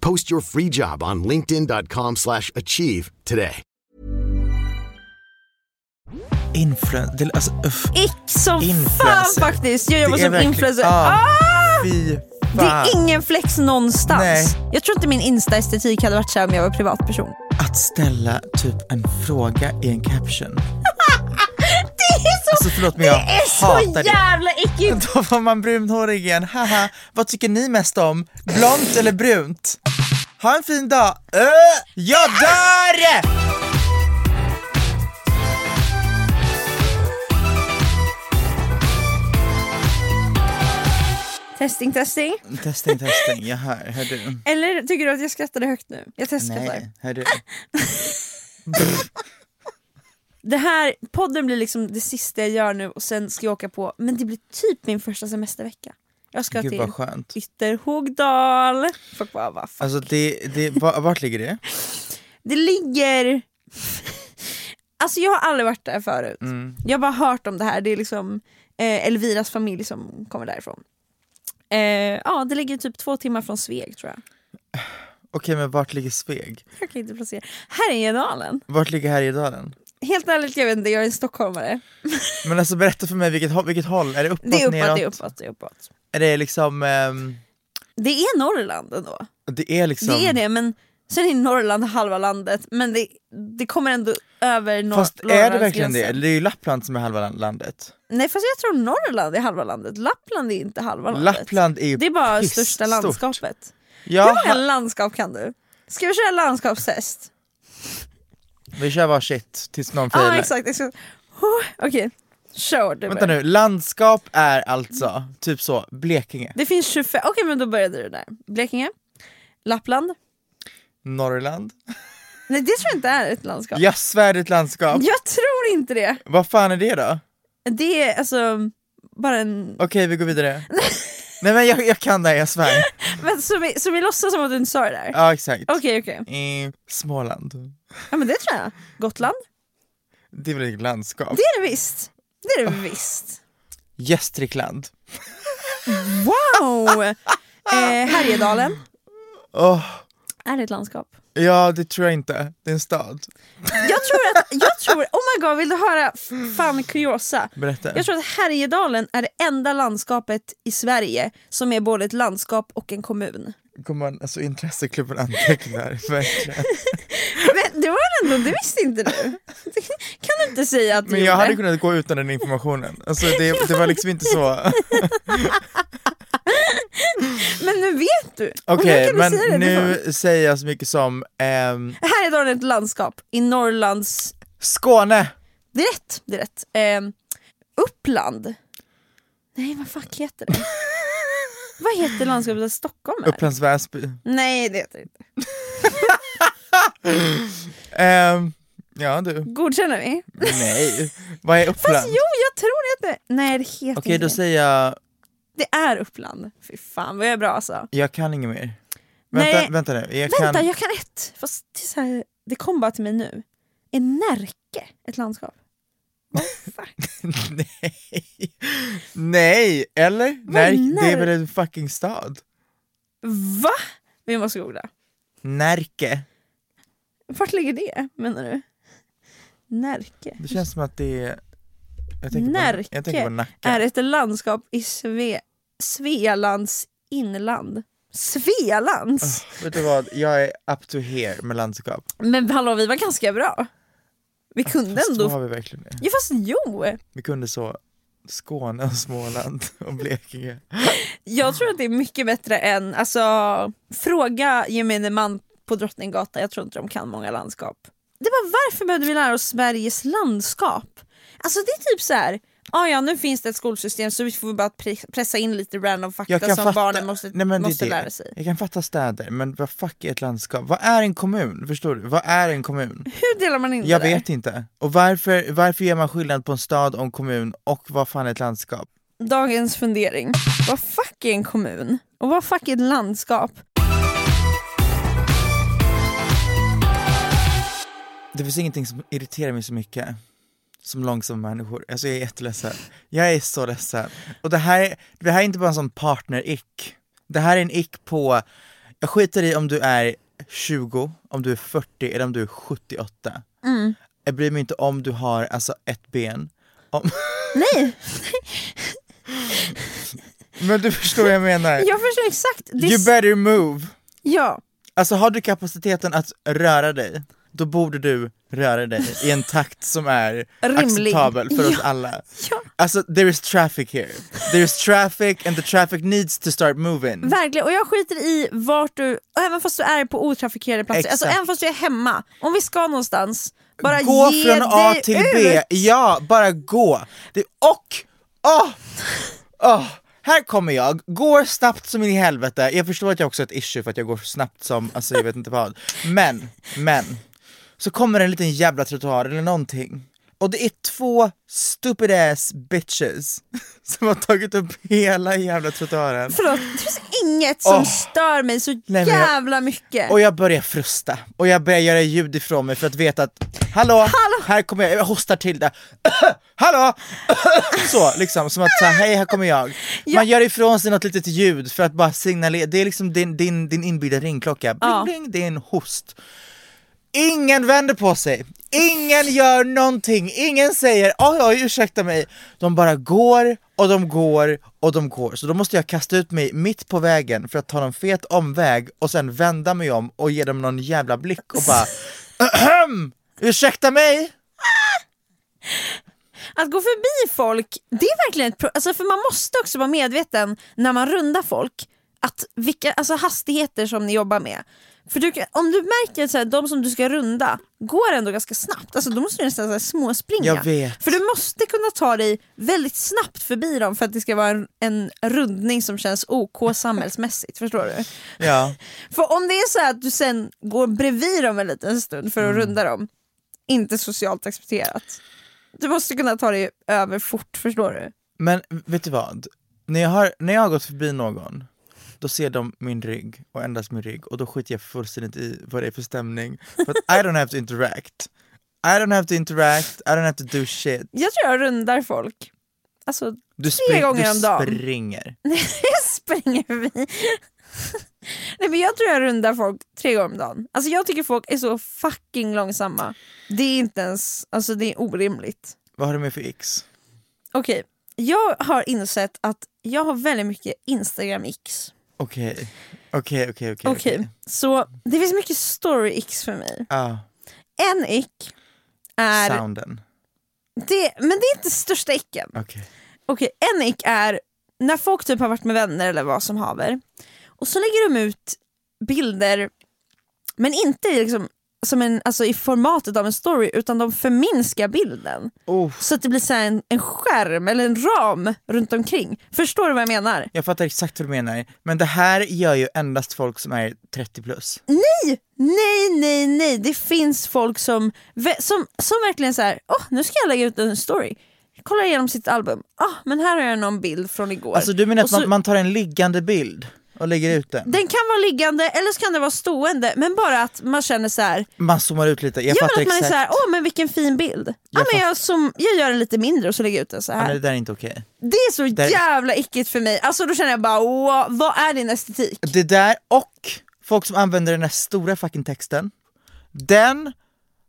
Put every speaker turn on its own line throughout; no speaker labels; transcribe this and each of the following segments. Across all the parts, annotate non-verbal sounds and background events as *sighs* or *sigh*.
Post your free job on linkedin.com/achieve slash achieve today.
Influen... det- Alltså, uff.
Ick som fan
Influencer.
faktiskt. Jag jobbar som
verkligen-
influencer.
Ah,
Ah!
Fy
Det
fan.
är ingen flex någonstans.
Nej.
Jag tror inte min Insta-estetik hade varit så här om jag var privatperson.
Att ställa typ en fråga i en caption.
Det är så,
Alltså förlåt men jag
det är
hatar
så
det.
jävla äckligt. *laughs*
Då var man brunhårig igen, haha. Vad tycker ni mest om? Blont eller brunt? Ha en fin dag. Öh, jag dör!
Testing, testing.
Testing, testing, jag hör, hör du?
Eller tycker du att jag skrattade högt nu? Jag testskrattar.
Nej, hör du? *laughs* *laughs*
Det här, podden blir liksom det sista jag gör nu och sen ska jag åka på, men det blir typ min första semestervecka. Jag ska
Gud
till
skönt.
Ytterhogdal. Folk bara, vad fan.
Alltså det, det, va- vart ligger det?
Det ligger... Alltså jag har aldrig varit där förut.
Mm.
Jag har bara hört om det här, det är liksom eh, Elviras familj som kommer därifrån. Eh, ja, det ligger typ två timmar från Sveg tror jag.
Okej men vart ligger Sveg?
Jag kan inte placera. Härjedalen.
Vart ligger Härjedalen?
Helt ärligt, jag vet inte, jag är en stockholmare.
Men alltså berätta för mig vilket, vilket håll, är det uppåt,
Det är uppåt,
neråt?
det är uppåt, det är uppåt.
Är det liksom, ehm,
Det är Norrland ändå.
det är liksom
Det är det, men sen är Norrland halva landet, men det, det kommer ändå över nor-
Fast är det verkligen det?
gränser.
Det är ju Lappland som är halva landet.
Nej fast jag tror Norrland är halva landet, Lappland är inte halva landet.
Lappland är ju
Det är bara största landskapet. Hur
Ja,
många landskap kan du? Ska vi köra landskapstest?
Vi kör varsitt tills någon
Ja
failar.
ah, exakt, exakt. Oh, Okej, kör du
Vänta nu, landskap är alltså typ så, Blekinge,
Det finns 25, okej men då började du där. Blekinge, Lappland.
Norrland.
Nej det tror jag inte är ett landskap.
Jag svär det är ett landskap.
Jag tror inte det.
Vad fan är det då?
Det är alltså bara en...
Okej vi går vidare. *laughs* Nej men jag, jag kan det, här, jag svär. *laughs*
Men, så, vi, så vi låtsas som att du inte sa det där?
Ja exakt.
Okej okej.
Eh, Småland.
Ja men det tror jag. Gotland?
Det är väl ett landskap?
Det är det visst. Det är det visst.
Gästrikland.
Wow! Eh, Härjedalen.
Åh,
Är det ett landskap?
Ja det tror jag inte, det är en stad.
Jag tror att, jag tror, oh my god vill du höra fan kuriosa?
Berätta.
Jag tror att Härjedalen är det enda landskapet i Sverige som är både ett landskap och en kommun.
Kommer man, alltså intresseklubben antecknar, *laughs* verkligen. *laughs*
Det var ändå, det visste inte du. Det *laughs* kan du inte säga att du
Men jag
gjorde.
hade kunnat gå utan den informationen. Alltså det, det var liksom inte så... *laughs*
Men nu vet du.
Okej,
du
men
säga
nu säger jag så mycket som ehm,
Härjedalen är ett landskap i Norrlands...
Skåne!
Det är rätt. Det är rätt. Eh, Uppland. Nej vad fuck heter det? *laughs* vad heter landskapet där Stockholm är?
Upplands Väsby.
Nej det heter det inte.
Ehm, ja du.
Godkänner vi?
Nej. *laughs* Vad är Uppland?
Fast jo jag tror det. Nej det heter
Okej
inte
då säger jag,
Det är Uppland. Fy fan vad jag är bra alltså.
jag kan inget mer.
Nej.
Vänta, vänta nu. Jag
Vänta
kan...
jag kan ett! Fast det, här, det kom bara till mig nu. Är Närke ett landskap? *laughs*
Nej. Nej, eller? Nej, det är väl en fucking stad?
Va? Vi måste googla.
Närke.
Vart ligger det menar du? Närke?
Det känns som att det är... Jag tänker på,
Närke
jag tänker på Nacka.
är ett landskap i Sve Svealands inland. Svealands?
Vet du vad, jag är up to here med landskap.
Men hallå, vi var ganska bra. Vi kunde
Fast
ändå...
har vi verkligen det?
Ja fast jo!
Vi kunde så Skåne och Småland *laughs* och Blekinge.
Jag tror att det är mycket bättre än, alltså fråga gemene man på Drottninggatan, jag tror inte de kan många landskap. Det var varför behövde vi lära oss Sveriges landskap? Alltså det är typ så här. ah, ja nu finns det ett skolsystem så vi får bara pre- pressa in lite random fakta som barnen måste,
Nej, men det är
måste
det.
lära sig.
Jag kan fatta städer, men vad fuck är ett landskap? Vad är en kommun? Förstår du? Vad är en kommun?
Hur delar man in
Jag
det där?
vet inte. Och varför, varför gör man skillnad på en stad och en kommun och vad fan är ett landskap?
Dagens fundering. Vad fuck är en kommun? Och vad fuck är ett landskap?
Det finns ingenting som irriterar mig så mycket som långsamma människor. Alltså jag är jätteledsen. Jag är så ledsen. Och det här, det här är inte bara en sån partner-ick. Det här är en ick på, jag skiter i om du är 20, om du är 40 eller om du är 78.
Mm.
Jag bryr mig inte om du har alltså ett ben. Om...
Nej, *laughs*
Men du förstår vad jag menar.
jag förstår exakt. Är
You better move.
ja.
Alltså har du kapaciteten att röra dig, då borde du röra dig i en takt som är
Rimlig.
acceptabel för oss
Ja.
alla.
Ja.
Alltså there is traffic here. There is traffic and the traffic needs to start moving.
Verkligen, och jag skiter i vart du, även fast du är på otrafikerade platser, alltså
Exakt.
även fast du är hemma, om vi ska någonstans, bara
gå
ge
från A
dig
till
ut.
B, ja, bara gå. Det, och, åh, åh, här kommer jag, går snabbt som in i helvete, jag förstår att jag också har ett issue för att jag går snabbt som, alltså jag vet inte vad, men, men, så kommer en liten jävla trottoar eller någonting, och det är två stupid ass bitches *laughs* som har tagit upp hela jävla trottoaren.
Förlåt, det finns inget som
Åh.
stör mig så
jag-
jävla mycket.
Och jag börjar frusta, och jag börjar göra ljud ifrån mig för att veta att Hallå, här kommer jag, jag hostar till det *clears throat* Hallå! *clears throat* så liksom, som att säga hej här kommer jag Man gör ifrån sig något litet ljud för att bara signalera, det är liksom din, din, din inbyggda ringklocka, bling,
Ja.
bling, det är en host Ingen vänder på sig, ingen gör någonting, ingen säger oj oj ursäkta mig De bara går och de går och de går, så då måste jag kasta ut mig mitt på vägen för att ta någon fet omväg och sen vända mig om och ge dem någon jävla blick och bara Ahem! Ursäkta mig?
Att gå förbi folk, det är verkligen ett problem, alltså för man måste också vara medveten när man rundar folk, att vilka alltså hastigheter som ni jobbar med. För du, om du märker att så här, de som du ska runda går ändå ganska snabbt, alltså då måste du nästan så här, småspringa.
Jag vet.
För du måste kunna ta dig väldigt snabbt förbi dem för att det ska vara en, en rundning som känns OK samhällsmässigt, förstår du?
Ja, *laughs*
För om det är så att du sen går bredvid dem en liten stund för att
Mm.
runda dem, inte socialt accepterat. Du måste kunna ta dig över fort, förstår du?
men vet du vad? När jag har, när jag har gått förbi någon då ser de min rygg och endast min rygg och då skiter jag fullständigt i vad det är för stämning. *laughs* För att I don't have to interact. I don't have to interact, I don't have to do shit.
Jag tror jag rundar folk. Alltså,
Du,
Tre gånger
du
om dagen.
springer. *laughs*
jag springer förbi. *laughs* Nej men jag tror jag rundar folk tre gånger om dagen. Alltså jag tycker folk är så fucking långsamma. Det är inte ens, alltså det är orimligt.
Vad har du med för x?
Okej, jag har insett att jag har väldigt mycket Instagram-x.
Okej, okej, okej, okej.
Okej, så det finns mycket story-x för mig.
Ja,
En ick är,
sounden.
det, men det är inte största icken.
Okej.
Okej, en ick är när folk typ har varit med vänner eller vad som haver och så lägger de ut bilder, men inte liksom som en, alltså i formatet av en story utan de förminskar bilden.
Oh,
Så att det blir så här en, en skärm eller en ram runt omkring. Förstår du vad jag menar?
jag fattar exakt vad du menar, men det här gör ju endast folk som är 30 plus.
Nej, nej, nej, nej. Det finns folk som, som, som verkligen så här, åh nu ska jag lägga ut en story. Kollar igenom sitt album, ah, men här har jag någon bild från igår.
Alltså du menar att
så-
man, man tar en liggande bild och lägger ut den.
Kan vara liggande eller så kan den vara stående men bara att man känner så här.
Man zoomar ut lite, jag
Ja
fattar
men att man är så här, åh men vilken fin bild. Ja,
Jag
men jag, som, jag gör den lite mindre och så lägger jag ut den så
Ja,
här.
men det där är inte okej.
Det är så
Där-
jävla äckligt för mig. Alltså då känner jag bara, wow, vad är din estetik?
Det där och folk som använder den här stora fucking texten, den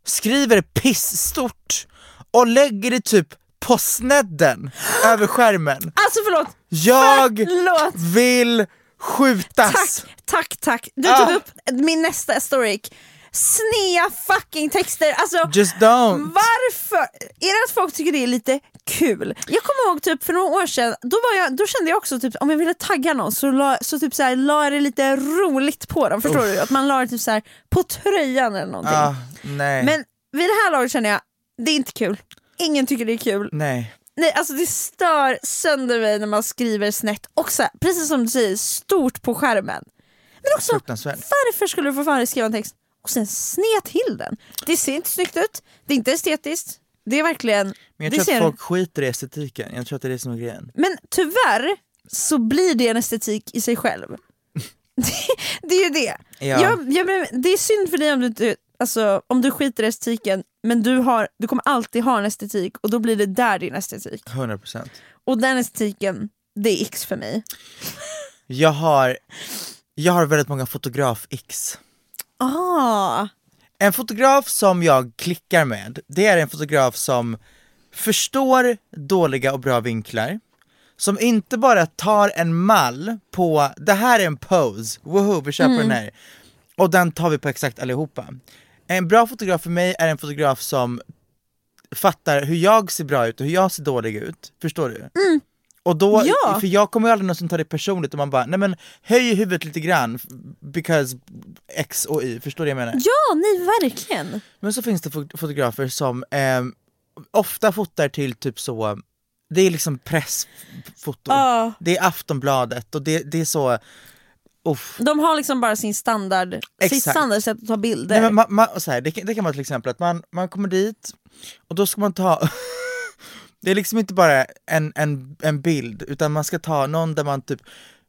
skriver pissstort och lägger det typ på snedden över skärmen.
Alltså förlåt,
Jag
förlåt.
vill skjutas!
Tack, tack, tack. Du
Ah.
tog upp min nästa historik. Snea fucking texter. Alltså,
Just don't!
varför? Är det att folk tycker det är lite kul? Jag kommer ihåg typ för några år sedan, då, var jag, då kände jag också typ om jag ville tagga någon så, la, så typ så här, la jag det lite roligt på dem. Förstår du? Att man la det typ så här, på tröjan eller någonting.
Ah, nej.
Men vid det här laget känner jag, det är inte kul. Ingen tycker det är kul.
nej.
Nej, alltså det stör sönder mig när man skriver snett och så här, precis som du säger, stort på skärmen. Men också, varför skulle du få fan skriva en text och sen sned till den? Det ser inte snyggt ut, det är inte estetiskt, det är verkligen...
Men jag tror
ser,
att folk skiter i estetiken, jag tror att det är det som är grejen.
men tyvärr så blir det en estetik i sig själv. *laughs* det, det är ju det.
Ja.
Jag, jag, det är synd för dig om du, inte- alltså, om du skiter i estetiken men du, har, du kommer alltid ha en estetik och då blir det där din estetik.
100%.
Och den estetiken, det är X för mig.
Jag har, jag har väldigt många fotograf-x.
Ah,
En fotograf som jag klickar med, det är en fotograf som förstår dåliga och bra vinklar, som inte bara tar en mall på, det här är en pose, woho vi köper den här, och den tar vi på exakt allihopa. En bra fotograf för mig är en fotograf som fattar hur jag ser bra ut och hur jag ser dålig ut, förstår du? Och då,
Ja.
för jag kommer ju aldrig någonsin ta det personligt och man bara, nej men höj huvudet lite grann, because X och Y, förstår du vad jag menar?
ja, nej verkligen.
Men så finns det fot- fotografer som eh, ofta fotar till typ så, det är liksom pressfoto,
Ja.
det är Aftonbladet och det, det är så, uff.
De har liksom bara sin standard, sitt
Exakt.
standardsätt att ta bilder.
Nej, men ma, ma, så här, det, kan, det kan vara till exempel att man, man kommer dit och då ska man ta *laughs* Det är liksom inte bara en, en, en bild utan man ska ta någon där man typ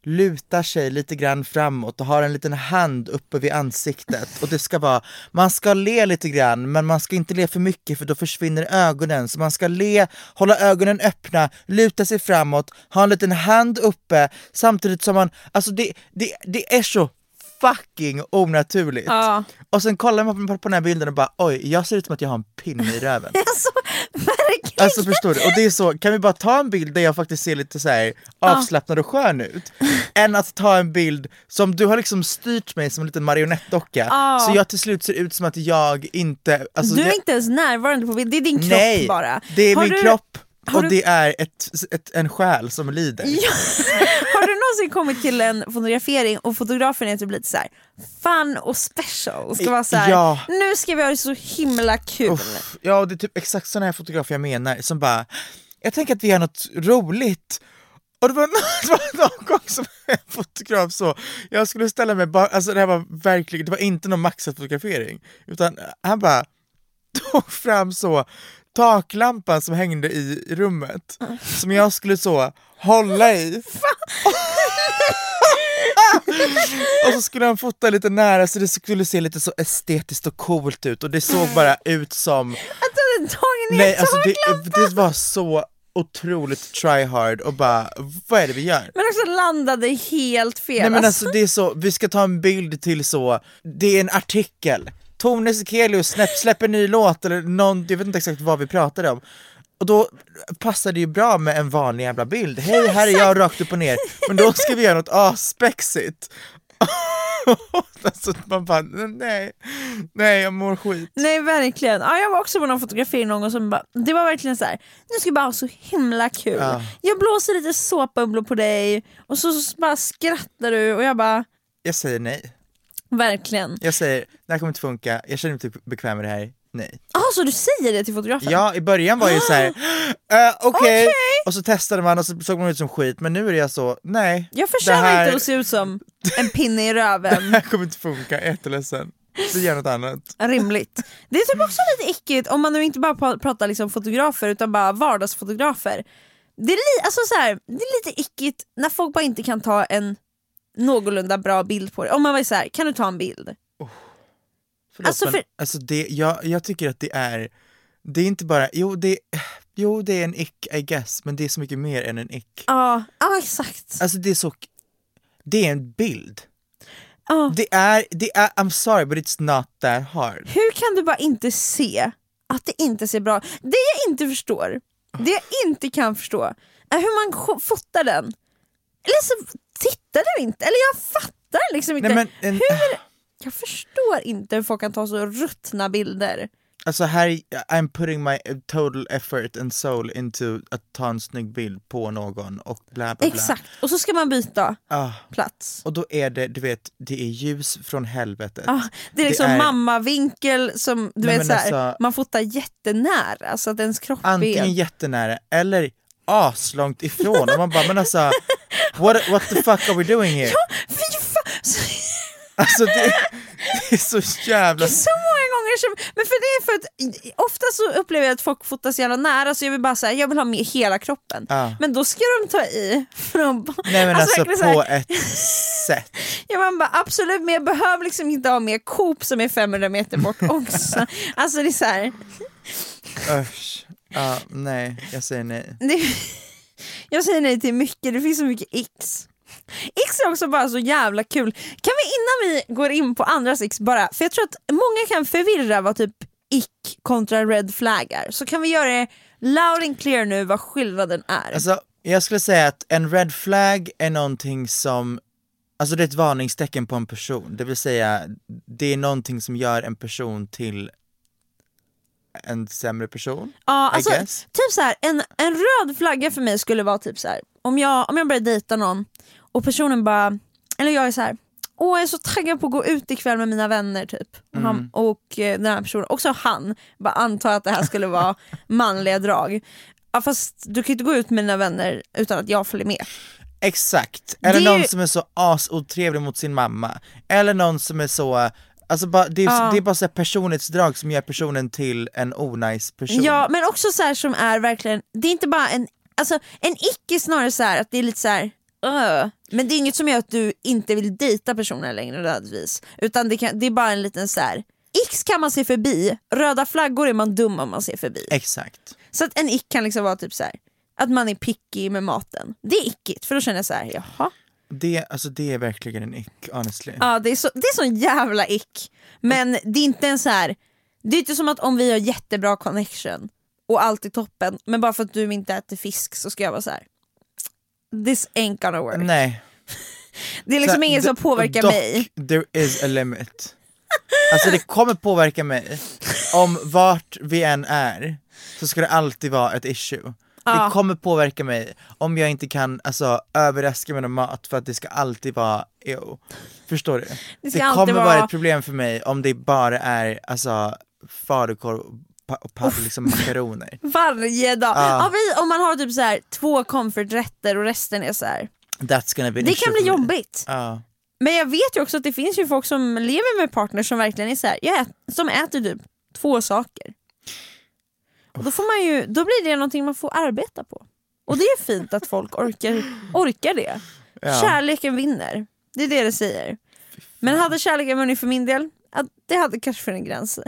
lutar sig lite grann framåt och har en liten hand uppe vid ansiktet. Och det ska vara, man ska le lite grann men man ska inte le för mycket för då försvinner ögonen. Så man ska le, hålla ögonen öppna, luta sig framåt, ha en liten hand uppe samtidigt som man, alltså det, det, det är så fucking onaturligt.
Ja.
Och sen kollar man på, på den här bilden och bara oj, jag ser ut som att jag har en pinne i röven. *laughs*
Alltså verkligen.
Alltså förstår du? Och det är så, kan vi bara ta en bild där jag faktiskt ser lite så här avslappnad och skön ut? Än att ta en bild som du har liksom styrt mig som en liten marionettdocka,
Ja.
så jag till slut ser ut som att jag inte... Alltså,
du är
jag,
inte ens närvarande på bild, det är din kropp
nej,
bara.
det är
Har
min
du-
kropp och
du-
det är ett, ett, en själ som lider.
Ja. *laughs* Har du någonsin kommit till en fotografering och fotografen är typ lite så här fun och special? Ska vara så här,
Ja.
nu ska vi ha det så himla kul.
Uff, ja, det är typ exakt sådana här fotografer jag menar, som bara, jag tänker att vi gör något roligt. Och det var, *laughs* det var någon gång som en fotograf så, jag skulle ställa mig bara, alltså det här var verkligen, det var inte någon maxad fotografering, utan han bara tog fram så taklampan som hängde i rummet, som jag skulle så hålla i. *laughs* och så skulle han fota lite nära så det skulle se lite så estetiskt och coolt ut och det såg bara ut som
Att du hade tagit ner
Nej alltså det, det var så otroligt try hard och bara, vad är det vi gör?
Men också landade helt fel.
Nej men alltså det är så, vi ska ta en bild till så, det är en artikel Tone Sekelius släpp, släpper ny låt eller någon, jag vet inte exakt vad vi pratade om. Och då passar det ju bra med en vanlig jävla bild, hej här är jag rakt upp och ner, men då ska vi göra något aspexigt *laughs* alltså man bara, nej, nej jag mår skit.
Nej verkligen, ja, jag var också på någon fotografering någon gång som bara, det var verkligen så här. nu ska vi bara ha så himla kul.
Ja.
Jag blåser lite såpbubblor på dig och så, så bara skrattar du och jag bara,
Jag säger nej,
verkligen.
jag säger, det här kommer inte funka, jag känner mig inte bekväm med det här, nej
Ah, så du säger det till fotografen?
Ja, i början var det ju såhär, uh, *gasps* okej, och så testade man och så såg man ut som skit, men nu är jag så, nej.
Jag förtjänar
det här,
inte att se ut som *laughs* en pinne i
Det
röven.
här kommer inte funka, jag är jätteledsen. Vi gör något annat.
Rimligt. Det är typ också lite äckligt om man nu inte bara pra- pratar liksom fotografer utan bara vardagsfotografer. Det är, li- alltså så här, det är lite äckligt när folk bara inte kan ta en någorlunda bra bild på det. Om man var så här, kan du ta en bild?
Förlåt,
Alltså,
men,
för-
alltså det, jag, jag tycker att det är, det är inte bara, jo det, jo det är en ick I guess, men det är så mycket mer än en ick.
Ja, ja exakt.
Alltså det är så, det är en bild.
Ja.
Det är, det är, I'm sorry but it's not that hard.
Hur kan du bara inte se att det inte ser bra Det jag inte förstår, det jag inte kan förstå, är hur man fotar den. Eller så tittar du inte, eller jag fattar liksom inte.
Nej, men en,
hur, jag förstår inte hur folk kan ta så ruttna bilder.
Alltså här, I'm putting my total effort and soul into att ta en snygg bild på någon och bla bla bla.
Exakt, och så ska man byta
Ah,
plats.
och då är det, du vet, det är ljus från helvetet.
Ah, det är liksom
är-
mammavinkel som du
Nej,
vet
men
så här,
alltså-
man fotar jättenära så att ens kropp
Antingen
är...
jättenära eller aslångt ifrån och man bara men alltså what, what the fuck are we doing here?
Fy fan! Så,
Alltså det, det är så jävla...
så många gånger som, men för det är för att ofta så upplever jag att folk fotar så jävla nära så jag vill bara säga jag vill ha med hela kroppen.
Ja.
Men då ska de ta i från...
Nej men alltså,
verkligen så
på
här,
ett sätt.
Ja, man bara, absolut men jag behöver liksom inte ha med Coop som är 500 meter bort också. *laughs* alltså det är så här,
Usch. Ja, nej, jag säger nej.
jag säger nej till mycket, det finns så mycket X. X är också bara så jävla kul. Kan vi innan vi går in på andras X bara, för jag tror att många kan förvirra vad typ ick kontra red flag är, så kan vi göra det loud and clear nu vad skillnaden är.
Alltså, jag skulle säga att en red flag är någonting som, alltså det är ett varningstecken på en person, det vill säga det är någonting som gör en person till en sämre person.
ja, alltså, typ så här, en, en röd flagga för mig skulle vara typ så här. Om jag, om jag börjar dejta någon och personen bara, eller jag är så här. Åh jag är så taggad på att gå ut ikväll med mina vänner typ. Och, han, och eh, den här personen, också han, bara antar att det här skulle vara *laughs* manliga drag. Ja, fast du kan inte gå ut med dina vänner utan att jag följer med.
Exakt, eller
Det
någon
ju-
som är så asotrevlig mot sin mamma, eller någon som är så, alltså bara, det, är,
Ja.
det är bara så här personlighetsdrag som gör personen till en onajs person.
Ja men också så här som är verkligen, det är inte bara en, alltså en icke snarare så här att det är lite så här. "Ugh." men det är inget som gör att du inte vill dejta personen längre nödvändigtvis. Utan det, kan, det är bara en liten så här. X kan man se förbi, röda flaggor är man dum om man ser förbi.
Exakt.
Så att en ick kan liksom vara typ så här. att man är picky med maten. Det är ickigt för då känner jag så här, jaha.
Det, alltså det är verkligen en ick, honestly.
Ja det är, så, det är sån jävla ick. Men det är inte en så här. det är inte som att om vi har jättebra connection och allt är toppen, men bara för att du inte äter fisk så ska jag vara så här. This ain't gonna work.
Nej. *laughs*
Det är liksom
Så-
inget som påverkar
dock,
mig.
there is a limit. Alltså det kommer påverka mig, om vart vi än är så ska det alltid vara ett issue.
Ja.
Det kommer påverka mig om jag inte kan alltså, överraska med någon mat för att det ska alltid vara ew. Förstår du?
Det
Det, kommer vara...
vara-
ett problem för mig om det bara är alltså, falukorv och pa- och pa- liksom makaroner. *laughs*
Varje dag.
Ja.
Ja, om man har typ så här två comforträtter och resten är så här.
That's gonna be
Det kan bli jobbigt.
Ja.
Men jag vet ju också att det finns ju folk som lever med partners som verkligen är så här, jag ät, som äter typ två saker. Och då, får man ju, då blir det någonting man får arbeta på. Och det är fint att folk orkar, orkar det.
Ja.
Kärleken vinner. Det är det det säger. Men hade kärleken vunnit för min del? Ja, det hade kanske funnits gräns.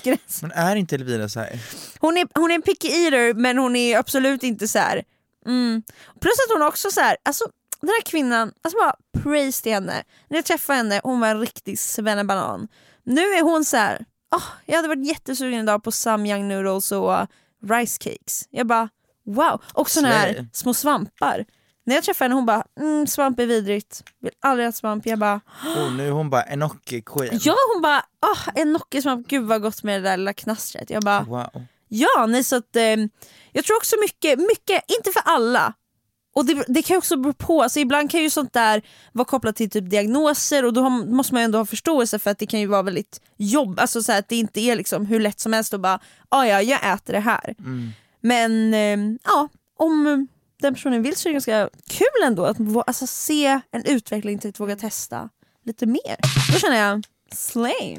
*laughs* gräns.
Men är inte Elvira så här?
Hon är, hon är en picky eater men hon är absolut inte så här. Mm. Plus att hon också så här, alltså den här kvinnan, alltså bara praise till henne. När jag träffade henne, hon var en riktig svennebanan. Nu är hon så här. "Åh, jag hade varit jättesugen idag på samyang noodles och rice cakes. Jag bara wow. Och såna här små svampar. När jag träffade henne hon bara mm, svamp är vidrigt, vill aldrig äta svamp. Jag bara
Och nu är hon bara enoki queen.
ja hon bara åh, en nockesvamp, gud vad gott med det där lilla knastret. Jag bara
Wow.
Ja, nej, så att, eh, jag tror också mycket, mycket, inte för alla. Och det, det kan ju också bero på, alltså ibland kan ju sånt där vara kopplat till typ diagnoser och då har, måste man ju ändå ha förståelse för att det kan ju vara väldigt jobb, alltså så att det inte är liksom hur lätt som helst att bara ah, ja, jag äter det här. Men eh, ja, om den personen vill så är det ganska kul ändå att alltså, se en utveckling till att våga testa lite mer. Då känner jag slay.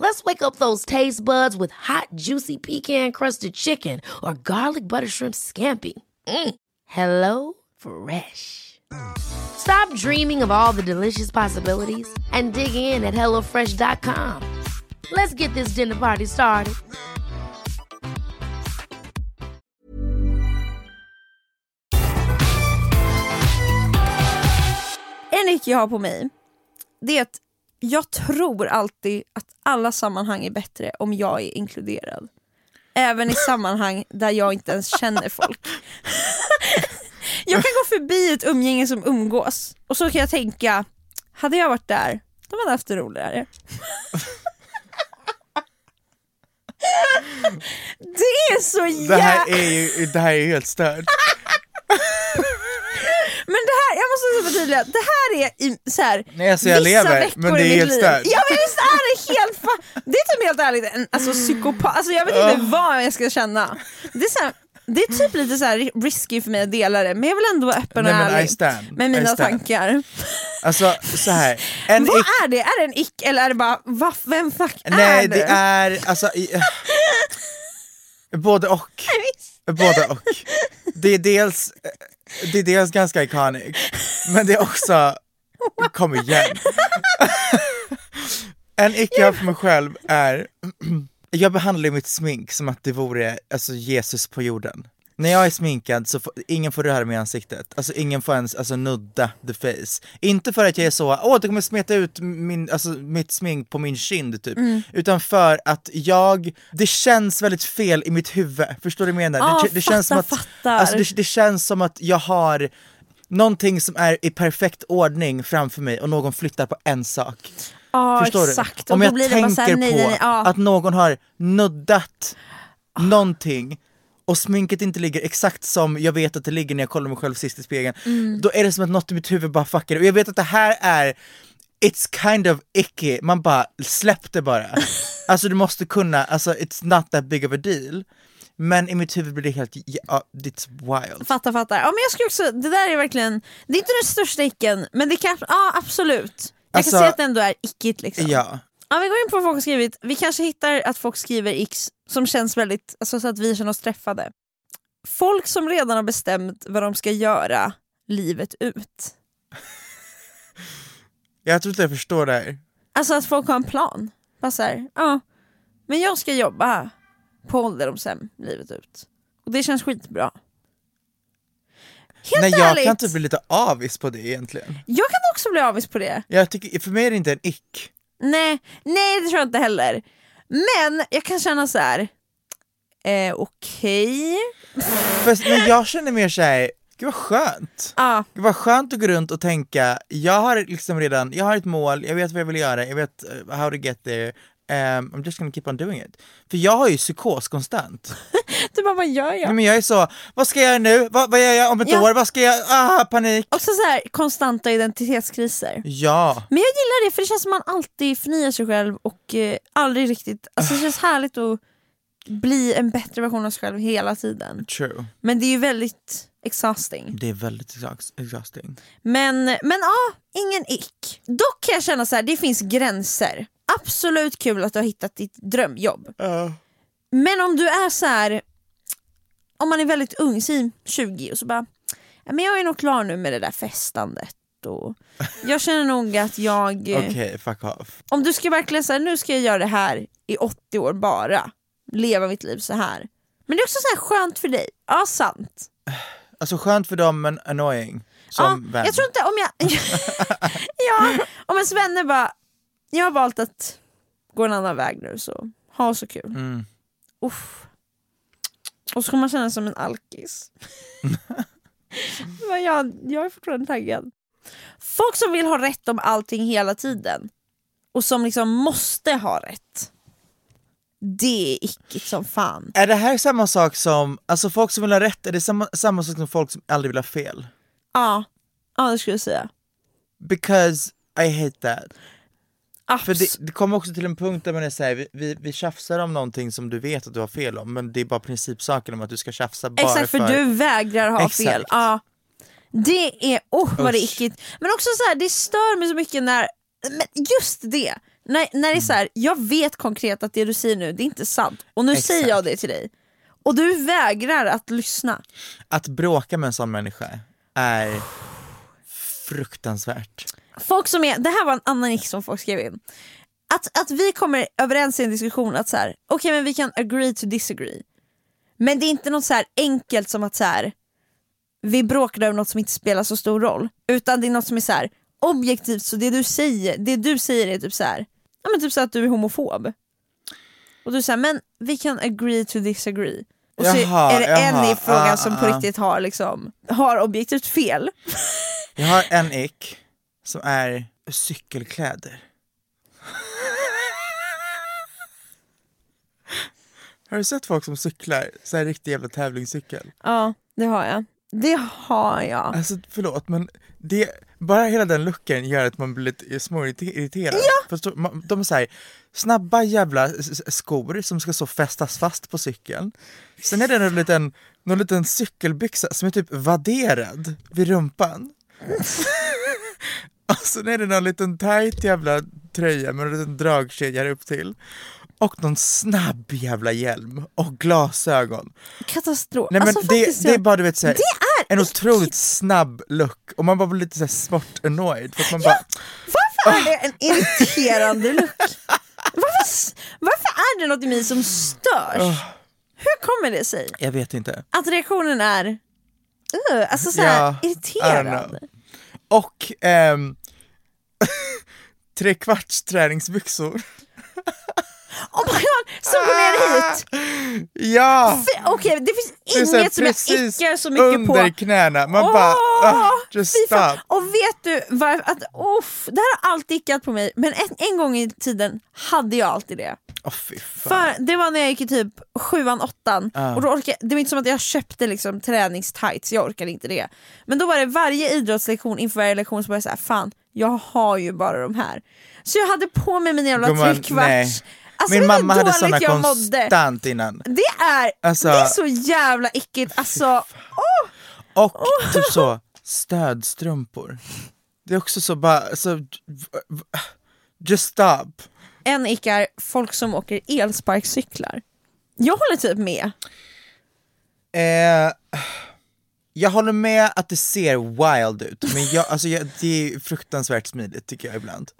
Let's wake up those taste buds with hot, juicy pecan crusted chicken or garlic butter shrimp scampi. Mm. Hello Fresh. Stop dreaming of all the delicious possibilities and dig in at HelloFresh.com. Let's get this dinner party started.
En ick jag har på mig, det är jag tror alltid att alla sammanhang är bättre om jag är inkluderad. Även i sammanhang där jag inte ens känner folk. *laughs* jag kan gå förbi ett umgänge som umgås och så kan jag tänka, hade jag varit där, de hade haft det roligare. *laughs* det är så jävla...
Det här är ju, det här är ju helt stört. *laughs*
Men det här, jag måste förtydliga, det här är i, så här,
Nej, alltså jag
vissa
lever,
veckor
men det
i
är
mitt
helt
liv.
stört.
Ja men visst är det helt fa- Det är typ helt ärligt en alltså, psykopat, alltså, jag vet inte vad jag ska känna. Det är, så här, det är typ lite så här risky för mig att dela det, men jag vill ändå vara öppen och
Nej, men I
ärlig
stand.
med
I
mina
stand.
tankar.
Alltså så här. *laughs* en
vad är det? Är det en ick eller är det bara, va, vem fuck
Nej
är
det är, alltså, i, *laughs* både och. Både och. Det är dels, det är dels ganska iconic, men det är också, kom igen. En ick jag för mig själv är, jag behandlar mitt smink som att det vore alltså, Jesus på jorden. När jag är sminkad så får, ingen får röra mig i ansiktet, alltså ingen får ens alltså, nudda the face. Inte för att jag är så, åh det kommer smeta ut min, alltså, mitt smink på min kind typ, utan för att jag, det känns väldigt fel i mitt huvud, förstår du vad jag menar?
Ah,
det, det känns som att,
fattar, fattar.
Alltså, det, det känns som att jag har någonting som är i perfekt ordning framför mig och någon flyttar på en sak.
Ja
Förstår
exakt,
du? Om jag tänker
här, nej,
på
nej, nej, ja.
att någon har nuddat någonting och sminket inte ligger exakt som jag vet att det ligger när jag kollar mig själv sist i spegeln,
Mm.
då är det som att något i mitt huvud bara fuckar och jag vet att det här är It's kind of icky, man bara släpp det bara. *laughs* alltså du måste kunna, alltså it's not that big of a deal. Men i mitt huvud blir det helt, ja, it's wild.
Fattar, fattar. Ja, men jag skulle också, det där är verkligen, det är inte den största icken, men det kan, ja absolut. Jag
Alltså-
kan säga att det ändå är ickigt liksom.
Ja.
Ja, vi går in på vad folk har skrivit. Vi kanske hittar att folk skriver x som känns väldigt, alltså så att vi känner oss träffade. Folk som redan har bestämt vad de ska göra livet ut. *laughs*
Jag tror inte jag förstår det här.
Alltså att folk har en plan. Bara så här, ja, men jag ska jobba på ålderdomshem livet ut. Och det känns skitbra. Helt
Nej jag
ärligt,
kan typ bli lite avis på det egentligen.
jag kan också bli avis på det.
Jag tycker, för mig är det inte en ick.
Nej, nej det tror jag inte heller. Men jag kan känna så här. Eh, okej.
För, men jag känner mer såhär, gud vad skönt.
Ja,
Det var skönt att gå runt och tänka, jag har liksom redan, jag har ett mål, jag vet vad jag vill göra, jag vet uh, how to get there, um, I'm just gonna keep on doing it. För jag har ju psykos konstant. *laughs*
du bara vad gör jag?
Nej, men jag är så, vad ska jag göra nu? Vad, vad gör jag om ett
Ja.
år? Vad ska jag, ah panik!
Också så här konstanta identitetskriser.
Ja,
Men jag gillar det för det känns som man alltid förnyar sig själv och eh, aldrig riktigt, alltså det känns *sighs* härligt att bli en bättre version av sig själv hela tiden.
true.
Men det är ju väldigt exhausting.
Det är väldigt exhaust- exhausting.
Men, men ja, ingen ick. Dock kan jag känna så här, det finns gränser. Absolut kul att du har hittat ditt drömjobb. Men om du är så här, om man är väldigt ung, säg 20 och så bara, "Ja, men jag är nog klar nu med det där festandet. Och jag känner nog att jag, eh,
Okej, fuck off.
om du ska verkligen säga nu ska jag göra det här i 80 år bara, leva mitt liv så här. Men det är också så här skönt för dig, ja sant.
Alltså skönt för dem men annoying. Som
ja,
vän.
jag tror inte om jag... *laughs* ja, om ens vänner bara, jag har valt att gå en annan väg nu så ha så kul.
Mm.
Uff. Och så kommer man känna sig som en alkis. *laughs* Men jag, jag är fortfarande taggad. Folk som vill ha rätt om allting hela tiden och som liksom måste ha rätt. Det är ickigt som fan.
Är det här samma sak som, alltså folk som vill ha rätt, är det samma, samma sak som folk som aldrig vill ha fel?
Ja, ja det skulle jag säga.
Because I hate that. För
Abs-
det, det kommer också till en punkt där man är såhär, vi, vi, vi tjafsar om någonting som du vet att du har fel om, men det är bara principsaken om att du ska tjafsa bara
Exakt, för, du vägrar ha
Exakt.
fel. Ja. Det är, oh vad det är ickigt. Men också så här, det stör mig så mycket när, men just det, när, när det är så här, jag vet konkret att det du säger nu, det är inte sant. Och nu säger jag det till dig. Och du vägrar att lyssna.
Att bråka med en sån människa är fruktansvärt.
Folk som är, det här var en annan ick som folk skrev in. Att, att vi kommer överens i en diskussion att så här, okej men vi kan agree to disagree. Men det är inte något så här enkelt som att så här, vi bråkar över något som inte spelar så stor roll. Utan det är något som är så här, objektivt, så det du säger, det du säger är typ så här, ja men typ så att du är homofob. Och du säger men vi kan agree to disagree. Och så
Jaha,
är det en
jaha,
i frågan
ah,
som på
ah.
riktigt har liksom, har objektivt fel.
Jag har en ick som är cykelkläder. Har du sett folk som cyklar så här riktig jävla tävlingscykel?
Ja, det har jag. Det har jag.
Alltså förlåt men det, bara hela den looken gör att man blir lite småirriterad. Förstår, man, de är så här, snabba jävla skor som ska så fästas fast på cykeln. Sen är det någon liten, någon liten cykelbyxa som är typ vadderad vid rumpan. *laughs* Och sen är det någon liten tight jävla tröja med en liten dragkedja upp till. Och någon snabb jävla hjälm och glasögon.
Katastrof.
Nej men
alltså,
det,
faktiskt,
det är bara du vet såhär, en otroligt snabb look och man bara blir lite såhär smått annoyed för att man bara
Varför är det en irriterande look? Varför, varför är det något i mig som störs? Hur kommer det sig?
Jag vet inte.
Att reaktionen är uh, alltså såhär
Ja,
irriterande.
Och ehm, *laughs* trekvarts träningsbyxor. *laughs*
Oh my god, som går ner hit! *laughs*
Ja!
Okej, det finns
Det här
inget som jag ickar så mycket på.
under knäna. Man
Åh,
bara, ah, just stop.
Och vet du varför? Att, uff, det här har alltid ickat på mig, men en, en gång i tiden hade jag alltid det.
Fan.
För det var när jag gick i typ sjuan, åttan,
Ja.
och då orkade, det var inte som att jag köpte liksom träningstights, jag orkade inte det. Men då var det varje idrottslektion, inför varje lektion så var jag såhär, fan jag har ju bara de här. Så jag hade på mig mina jävla trekvarts. Alltså,
Min mamma hade såna konstant innan.
Det är,
Alltså-
det är så jävla ickigt, alltså åh!
Och typ så, stödstrumpor. Det är också så bara, så, v- v- just stop.
En ick är folk som åker elsparkcyklar. Jag håller typ med.
Eh, jag håller med att det ser wild ut, men jag, alltså jag, det är fruktansvärt smidigt tycker jag ibland.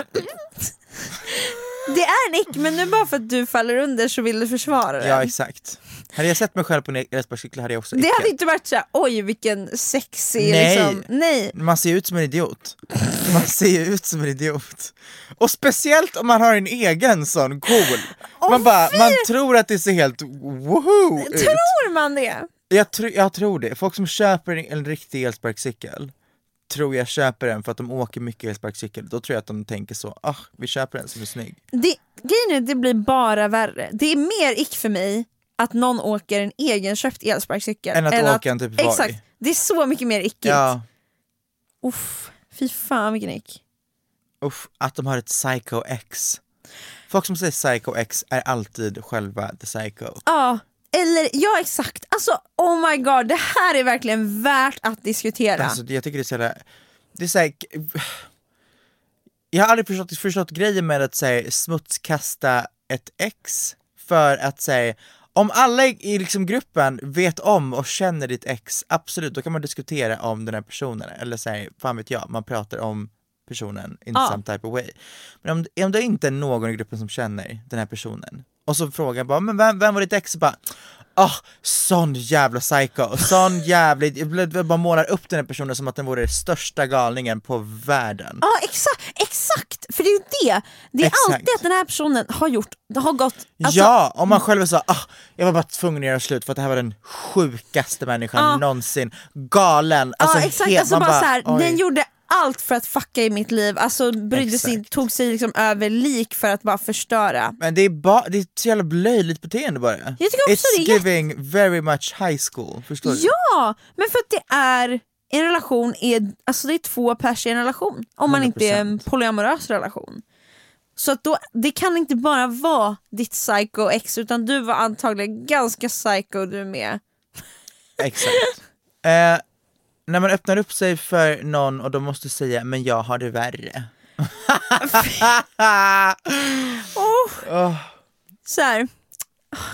Det är en ick, men nu bara för att du faller under så vill du försvara den.
Ja exakt. Hade jag sett mig själv på en elsparkcykel hade jag också
Det hade
ickat.
inte varit såhär, oj vilken sexig
Nej.
liksom. Nej.
Man ser ut som en idiot. Man ser ju ut som en idiot. Och speciellt om man har en egen sån cool. Man, bara, man tror att det ser helt woho ut.
Tror man det?
Jag, tr jag tror det. Folk som köper en, riktig elsparkcykel tror jag köper den för att de åker mycket elsparkcykel. Då tror jag att de tänker så, ah, vi köper en som är snygg.
det grejen är att det blir bara värre. Det är mer ick för mig att någon åker en egenköpt elsparkcykel.
Än att åka en typ Voi.
Exakt, det är så mycket mer ickigt.
Ja,
Uff, fy fan vilken ick.
uff, att de har ett Psycho X. Folk som säger Psycho X är alltid själva the psycho.
Ja, eller ja exakt. Alltså oh my god, det här är verkligen värt att diskutera.
Alltså, jag tycker det är så jävla... Det är så här, *sighs* Jag har aldrig förstått, förstått grejen med att säga smutskasta ett ex för att säga Om alla i, liksom gruppen vet om och känner ditt ex, absolut, då kan man diskutera om den här personen, eller säga, fan vet jag, man pratar om personen in
Ja.
some type of way. Men om, om det inte är någon i gruppen som känner den här personen, och så frågar jag bara, men vem, vem var ditt ex? Och bara, ah, sån jävla psycho, sån *laughs* jävligt, jag bara målar upp den här personen som att den vore den största galningen på världen.
Ja exakt, exakt! För det är ju det, det är
Exakt.
alltid att den här personen har gjort, har gått, alltså,
ja, om man själv är så, ah, jag var bara tvungen att göra slut för att det här var den sjukaste människan
Ja.
någonsin, galen, alltså
ja exakt,
helt,
alltså bara, så här, den gjorde allt för att fucka i mitt liv, alltså brydde sig, tog sig liksom över lik för att bara förstöra.
Men det är, ba, det är ett så jävla löjligt beteende bara.
Jag tycker också
It's
det är
giving very much high school, förstår du?
Ja, men för att det är en relation, är, alltså det är två pers i en relation. Om man inte är en
100%.
polyamorös relation. Så att då, det kan inte bara vara ditt psycho ex utan du var antagligen ganska psycho du med.
Exakt. Eh, när man öppnar upp sig för någon och de måste säga men jag har det värre. *laughs*
Oh. Så här.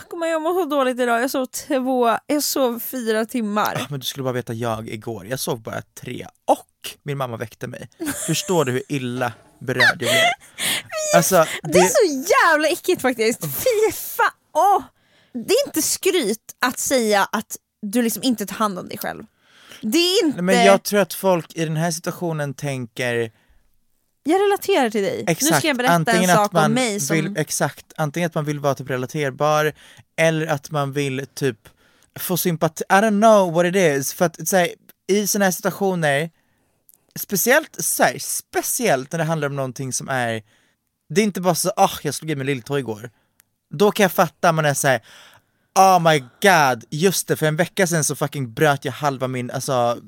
Kommer jag mår så dåligt idag, jag sov två, jag sov fyra timmar.
Men du skulle bara veta jag igår, jag sov bara tre och min mamma väckte mig. Förstår du hur illa berörd jag blev? *laughs* Alltså,
Det är så jävla äckligt faktiskt, fy fan! Åh. Det är inte skryt att säga att du liksom inte tar hand om dig själv. Det är inte...
Men jag tror att folk i den här situationen tänker
Jag relaterar till dig.
exakt,
nu ska jag berätta
antingen
en sak om mig som...
vill, exakt, antingen att man vill vara typ relaterbar eller att man vill typ få sympati, I don't know what it is, för att så här, i såna här situationer, speciellt, så här, speciellt när det handlar om någonting som är, det är inte bara så ah jag slog i mig lilltå igår, då kan jag fatta man är såhär Oh my god, just det, för en vecka sedan så fucking bröt jag halva min alltså,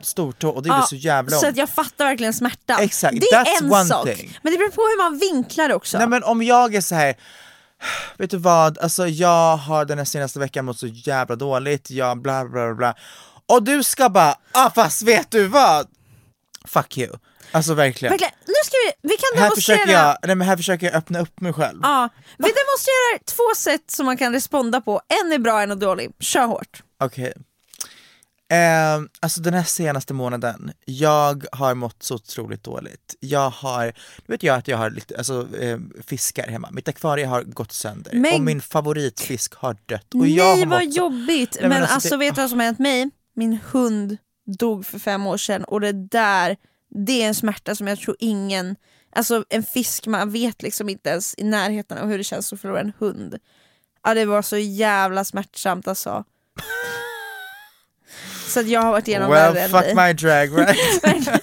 stortå och det gjorde
Ja,
så jävla
Så
ont.
att jag fattar verkligen smärtan.
Exakt,
det är en
one
sak.
thing.
Men det beror på hur man vinklar också.
Nej men om jag är så här. vet du vad, alltså jag har den här senaste veckan mått så jävla dåligt, jag bla bla bla Och du ska bara, ah fast vet du vad? Fuck you, alltså verkligen.
Verkligen. Nu ska vi, vi kan
Här
demonstrera...
försöker, jag, nej, men här försöker jag öppna upp mig själv.
Ja, vi demonstrerar två sätt som man kan responda på. En är bra, en är dålig. Kör hårt.
Okej. Ehm, alltså den här senaste månaden, jag har mått så otroligt dåligt. Jag har, nu vet jag att jag har lite, alltså eh, fiskar hemma, mitt akvarie har gått sönder
Men-
och min favoritfisk har dött. Och jag
Nej
har
vad
mått
jobbigt.
men
men
alltså,
alltså,
det-
vet du vad som har hänt mig? Min hund dog för fem år sedan och det där, det är en smärta som jag tror ingen, alltså en fisk, man vet liksom inte ens i närheten av hur det känns att förlora en hund. Ja det var så jävla smärtsamt alltså. *laughs* Så att jag har varit igenom
Well,
värre än
fuck
dig.
my drag *laughs* right? *laughs*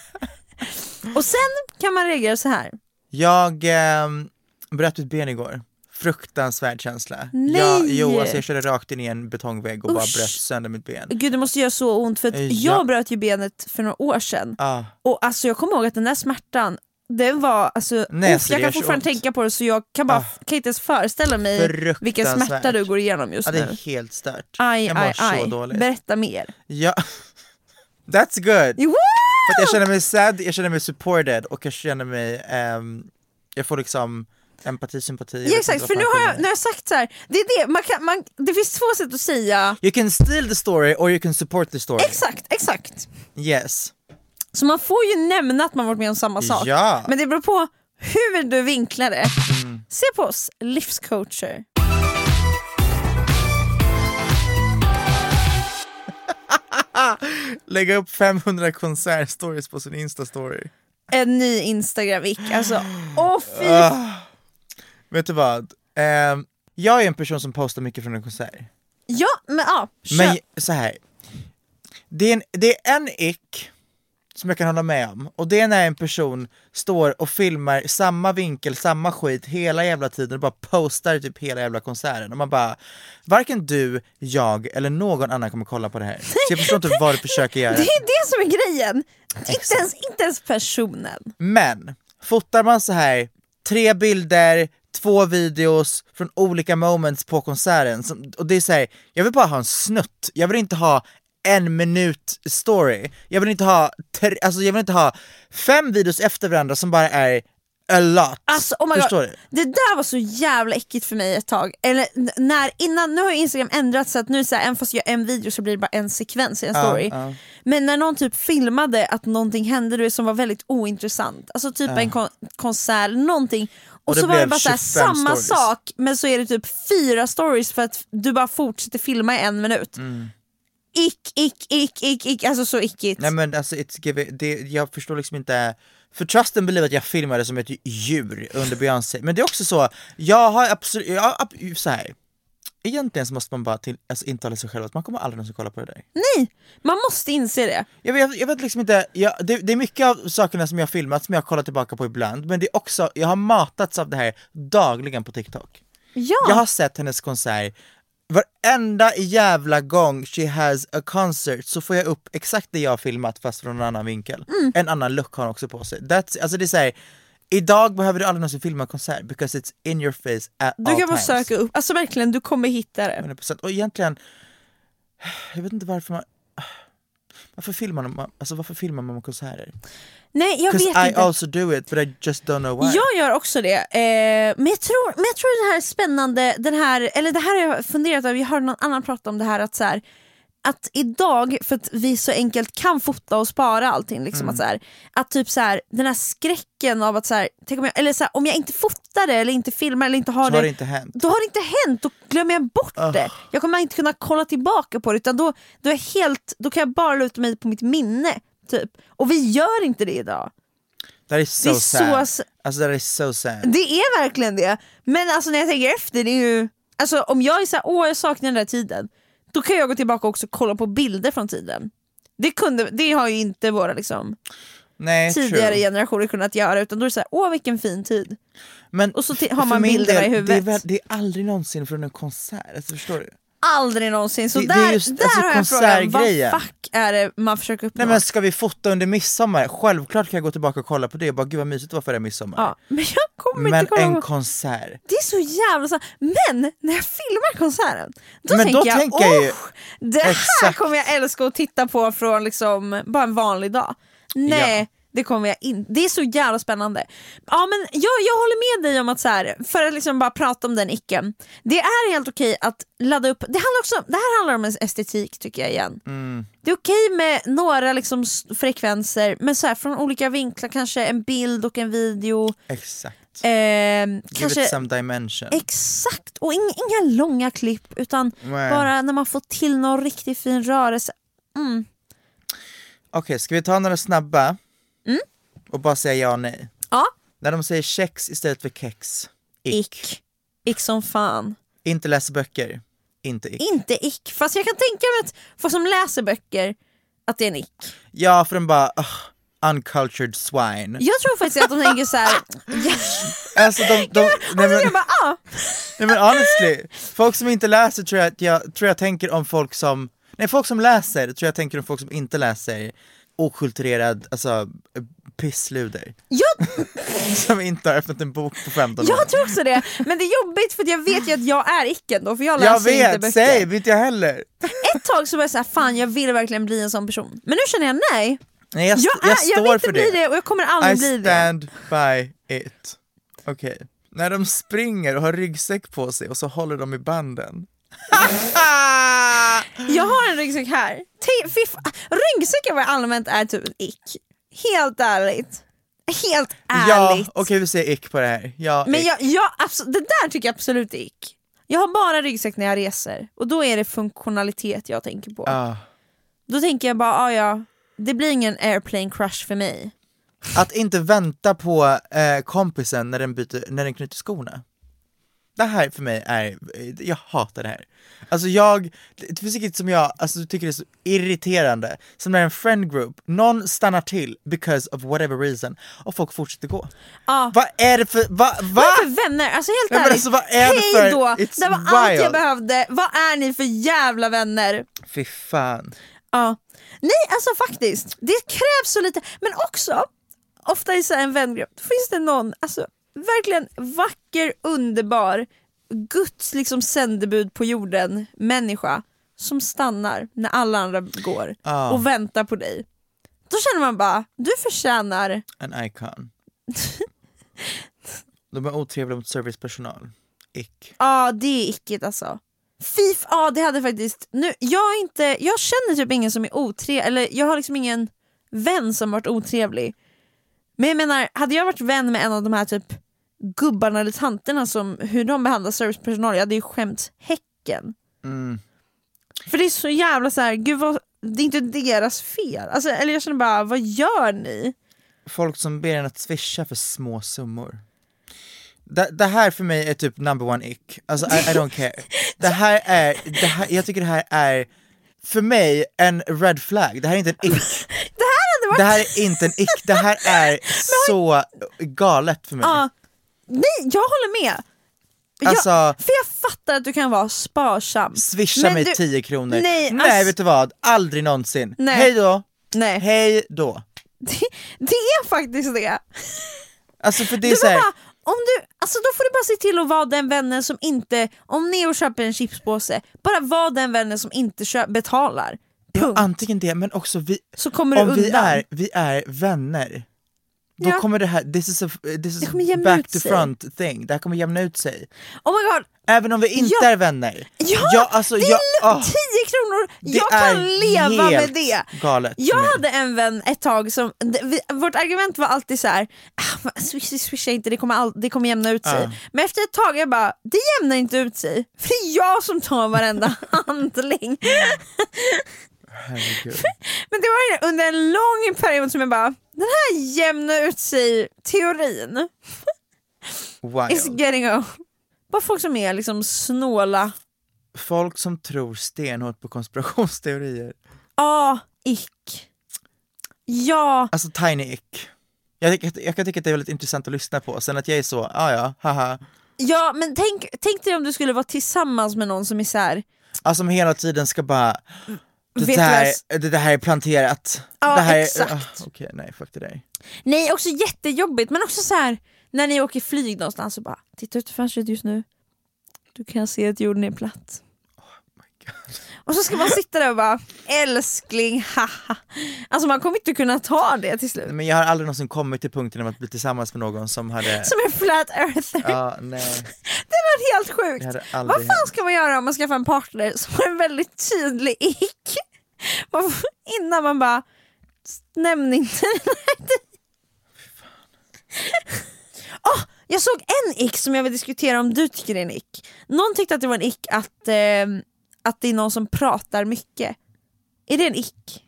Och sen kan man reagera så här.
jag ehm, bröt ut ben igår. Fruktansvärd känsla.
Nej!
Jag, jo, alltså jag körde rakt in i en betongvägg och bara
Usch.
bröt sönder mitt ben.
Gud det måste göra så ont för att
Eh,
jag
ja.
bröt ju benet för några år sedan
Ah.
och alltså jag kommer ihåg att den där smärtan den var, alltså,
Nej,
uff, jag kan fortfarande
ont.
tänka på det så jag kan, bara,
Ah.
kan inte ens föreställa mig vilken smärta du går igenom just
Ja, det är
nu.
helt stört.
Aj,
jag mår
aj,
så
aj.
dåligt.
Berätta mer.
Ja. *laughs* That's good! För jag känner mig sad, jag känner mig supported och jag känner mig, ehm, jag får liksom empati, sympati.
Ja, exakt, för nu har
jag
jag, nu har jag sagt så här. Det, är det, man kan, man, det finns två sätt att säga
You can steal the story or you can support the story.
Exakt, exakt.
Yes.
Så man får ju nämna att man varit med om samma sak.
Ja. Mm.
Men det beror på hur du vinklar det. Se på oss, livscoacher. *laughs*
Lägga upp 500 konsertstories på sin instastory.
En ny Instagram-ick. Alltså, *gasps* åh fy
Ah. Vet du vad? Ehm, jag är en person som postar mycket från en konsert.
Ja, men ja. Kör.
Men så här. Det är, en, det är en ick som jag kan hålla med om, och det är när en person står och filmar samma vinkel, samma skit hela jävla tiden och bara postar typ hela jävla konserten och man bara Varken du, jag eller någon annan kommer kolla på det här. Så jag förstår inte vad du försöker göra.
Det är det som är grejen. Inte ens, inte ens personen.
Men, fotar man så här tre bilder, två videos från olika moments på konserten, och det är så här, jag vill bara ha en snutt, jag vill inte ha en minut story, jag vill inte ha, tre, alltså jag vill inte ha fem videos efter varandra som bara är a lot.
Alltså, oh my God.
Förstår du?
Det där var så jävla äckligt för mig ett tag. Eller när, innan, nu har ju Instagram ändrats så att nu så här, även fast jag gör en video så blir det bara en sekvens i en story.
ja.
Men när någon typ filmade att någonting hände du som var väldigt ointressant, alltså typ en kon- konsert eller någonting. Och,
Och
så var det bara så här,
25
samma
stories.
sak men så är det typ fyra stories för att du bara fortsätter filma i en minut.
Mm.
Ick, ick, ick, ick, ick, alltså så ickigt.
Nej men alltså, it's give det, jag förstår liksom inte för trust and believe att jag filmade som ett djur under Beyoncé, men det är också så, jag har absolut, jag, har så här. Egentligen så måste man bara till, alltså, intala sig själv att man kommer aldrig någonsin kolla på det där.
Nej, man måste inse det.
Jag vet, jag vet liksom inte, jag, det, det är mycket av sakerna som jag har filmat som jag kollar tillbaka på ibland, men det är också, jag har matats av det här dagligen på TikTok.
Ja.
Jag har sett hennes konsert, varenda jävla gång she has a concert så får jag upp exakt det jag har filmat fast från en annan vinkel.
Mm.
En annan look har hon också på sig. That's, alltså det är såhär, idag behöver du aldrig någonsin filma konsert because it's in your face at
Du
all
kan bara
times.
söka upp, alltså verkligen du kommer hitta det.
100%. Och egentligen, jag vet inte varför man varför filmar man, alltså varför filmar man konserter?
Nej jag vet
I
inte.
also do it but I just don't know why.
Jag gör också det, eh, men, jag tror, men jag tror det här är spännande, den här, eller det här har jag funderat över, jag hörde någon annan prata om det här att så här, att idag, för att vi så enkelt kan fota och spara allting, liksom,
Mm.
att, så här, att typ så här, den här skräcken av att så här, tänk om, jag, eller så här, om jag inte fotar det eller inte filmar eller inte har
Så
det,
har det inte hänt.
då har det inte hänt, då glömmer jag bort det. Jag kommer inte kunna kolla tillbaka på det utan då, då, är helt, då kan jag bara luta mig på mitt minne. Typ. Och vi gör inte det idag.
That is so
Det är
sad.
så-
Alltså that is so sad.
Det är verkligen det. Men alltså när jag tänker efter, det är ju... Alltså om jag är såhär, åh jag saknar den där tiden, då kan jag gå tillbaka och också kolla på bilder från tiden. Det, kunde, det har ju inte våra liksom,
Nej,
tidigare
true.
generationer kunnat göra, utan då är det såhär, åh vilken fin tid.
Men
Och så har man bilderna i
del,
huvudet.
Det är, det är aldrig någonsin från en konsert, alltså, förstår du?
Aldrig någonsin. Så
Det- det
där,
är just,
där
alltså,
har jag frågan, vad fuck är det man försöker uppnå?
Nej men ska vi fota under midsommar? Självklart kan jag gå tillbaka och kolla på det och bara gud vad mysigt det var förra midsommar.
ja, men jag kommer
men
inte kolla
en
på...
konsert,
Det är så jävla så... Men när jag filmar konserten, då
Men
tänker
då
jag,
tänker jag ju-
"Åh, det här
Exakt.
kommer jag älska att titta på från liksom bara en vanlig dag. Nej,
Ja.
Det kommer jag inte. Det är så jävla spännande. Ja men jag, jag håller med dig om att så här, för att liksom bara prata om den icken, det är helt okej att ladda upp, det, handlar också, det här handlar om en estetik tycker jag igen.
Mm.
Det är okej med några liksom frekvenser, men så här, från olika vinklar, kanske en bild och en video.
exakt.
Ehm,
Give
kanske
it some dimension.
Exakt, och inga, inga långa klipp utan
Nej.
bara när man får till någon riktigt fin rörelse. Mm.
Okej, ska vi ta några snabba? Och bara säga ja och nej?
Ja,
När de säger kex istället för kex, ick.
ick. Ick som fan.
Inte läsa böcker, inte ick.
Inte ick, fast jag kan tänka mig att folk som läser böcker, att det är en ick.
Ja, för de bara, "Ugh, uncultured swine.
Jag tror faktiskt att de tänker så här. *laughs* ja,
Alltså de, de, nej, men,
jag bara, ah.
nej men honestly, folk som inte läser tror jag, att jag, tror jag tänker om folk som, nej folk som läser tror jag tänker om folk som inte läser okulturerad, alltså pissluder.
jag, *laughs*
Som inte har öppnat en bok på 15 år.
jag tror också det, men det är jobbigt för jag vet ju att jag är icken då, för jag läser
jag
inte
vet,
böcker.
säg, inte jag heller.
Ett tag så var jag såhär, fan jag vill verkligen bli en sån person. Men nu känner jag nej,
Nej, jag,
jag, är,
jag
jag,
står
vill inte
för
bli
det.
det och jag kommer aldrig
I
bli det.
stand by it. Okej. När de springer och har ryggsäck på sig och så håller de i banden. *laughs*
Jag har en ryggsäck här. Ryggsäckar var allmänt är typ en ick. Helt ärligt. Helt
Ja,
ärligt.
okej vi säger ick på det här. Ja,
Men jag, jag, det där tycker jag absolut är ick. Jag har bara ryggsäck när jag reser och då är det funktionalitet jag tänker på.
Ah.
Då tänker jag bara, ah, ja, det blir ingen airplane crush för mig.
Att inte vänta på eh, kompisen när den, byter, när den knyter skorna. Det här för mig är, jag hatar det här. Alltså jag, det finns inget som jag alltså, tycker är så irriterande som när en friend group, någon stannar till because of whatever reason och folk fortsätter gå.
Ja.
Vad är det för, va, va?
Vad är det för vänner? Alltså helt ärligt,
alltså, vad är det för-
hej då! Det var allt jag
wild.
behövde. Vad är ni för jävla vänner?
Fy fan.
Ja. Nej alltså faktiskt, det krävs så lite, men också ofta i så här en vängrupp, då finns det någon, alltså verkligen vacker, underbar, Guds liksom sändebud på jorden, människa som stannar när alla andra går
Ja.
och väntar på dig. Då känner man bara, du förtjänar
En icon. *laughs* De är otrevliga mot servicepersonal. Ick.
Ja det är ickigt alltså. Fif, ja det hade faktiskt, nu, jag, inte, jag känner typ ingen som är otrevlig, eller jag har liksom ingen vän som varit otrevlig. Men jag menar, hade jag varit vän med en av de här typ gubbarna eller tanterna som hur de behandlar servicepersonal, jag hade ju skämt häcken.
Mm.
För det är så jävla så här, gud vad, det är inte deras fel. Alltså, eller jag känner bara, vad gör ni?
Folk som ber en att swisha för små summor. Det, det här för mig är typ number one ick, alltså I, I don't care. Det här är, det här, jag tycker det här är, för mig, en red flag. Det här är inte en ick. *laughs*
Det här hade varit...
Det här är inte en ick, det här är *laughs* så galet för mig.
Ja, nej, jag håller med.
Alltså-
jag, för jag fattar att du kan vara sparsam.
Swisha
Men
mig
du-
10 kronor.
Nej,
Nej
alltså-
vet du vad, aldrig någonsin.
Nej.
Hej då!
Nej,
Hej då!
det, det är faktiskt det.
Alltså för det är
Du
så här,
bara, om du, alltså då får du bara se till att vara den vännen som inte, om Neo köper en chipspåse, bara var den vännen som inte köp, betalar.
Ja, antingen det men också vi,
Så kommer du
om
undan.
vi är, vi är vänner, då
Ja.
kommer det här, this is a, this is back to
sig.
front thing, det här kommer jämna ut sig.
Oh my god,
Även om vi inte
Ja.
är vänner.
Ja,
jag, alltså,
det är
jag, ah,
10 kronor, jag kan leva med det.
galet
Jag hade en vän ett tag som, vi, vårt argument var alltid så här, ah, swisha, swisha inte, det kommer, all, det kommer jämna ut sig.
Ja.
Men efter ett tag jag bara, det jämnar inte ut sig, för det är jag som tar varenda *laughs* handling.
Herregud. *laughs*
Men det var under en lång period som jag bara, den här jämnar ut sig teorin. It's
Wild.
getting old. Bara folk som är liksom snåla.
Folk som tror stenhårt på konspirationsteorier.
Ja, ick. Ja,
Alltså tiny ick. Jag, tycker- jag kan tycka att det är väldigt intressant att lyssna på, sen att jag är så, ah, ja, haha.
ja men tänk, tänk dig om du skulle vara tillsammans med någon som är så här.
Alltså som hela tiden ska bara, det,
du
det, det här är planterat.
Ja,
det här är-
exakt.
ah, Okej, nej fuck det där.
Nej också jättejobbigt men också så här när ni åker flyg någonstans och bara titta ut fönstret just nu. Du kan se att jorden är platt. Och så ska man sitta där och bara älskling haha. Alltså man kommer inte kunna ta det till slut.
Men jag har aldrig någonsin kommit till punkten att bli tillsammans med någon som hade,
Som en flat earther.
ja nej, *laughs*
Det var helt sjukt. Vad fan
hänt.
ska man göra om man skaffar en partner som har en väldigt tydlig ick? Man får- Innan man bara, nämn inte oh, *laughs* Jag såg en ick som jag vill diskutera om du tycker är en ick. Någon tyckte att det var en ick att, eh, att det är någon som pratar mycket. Är det en ick?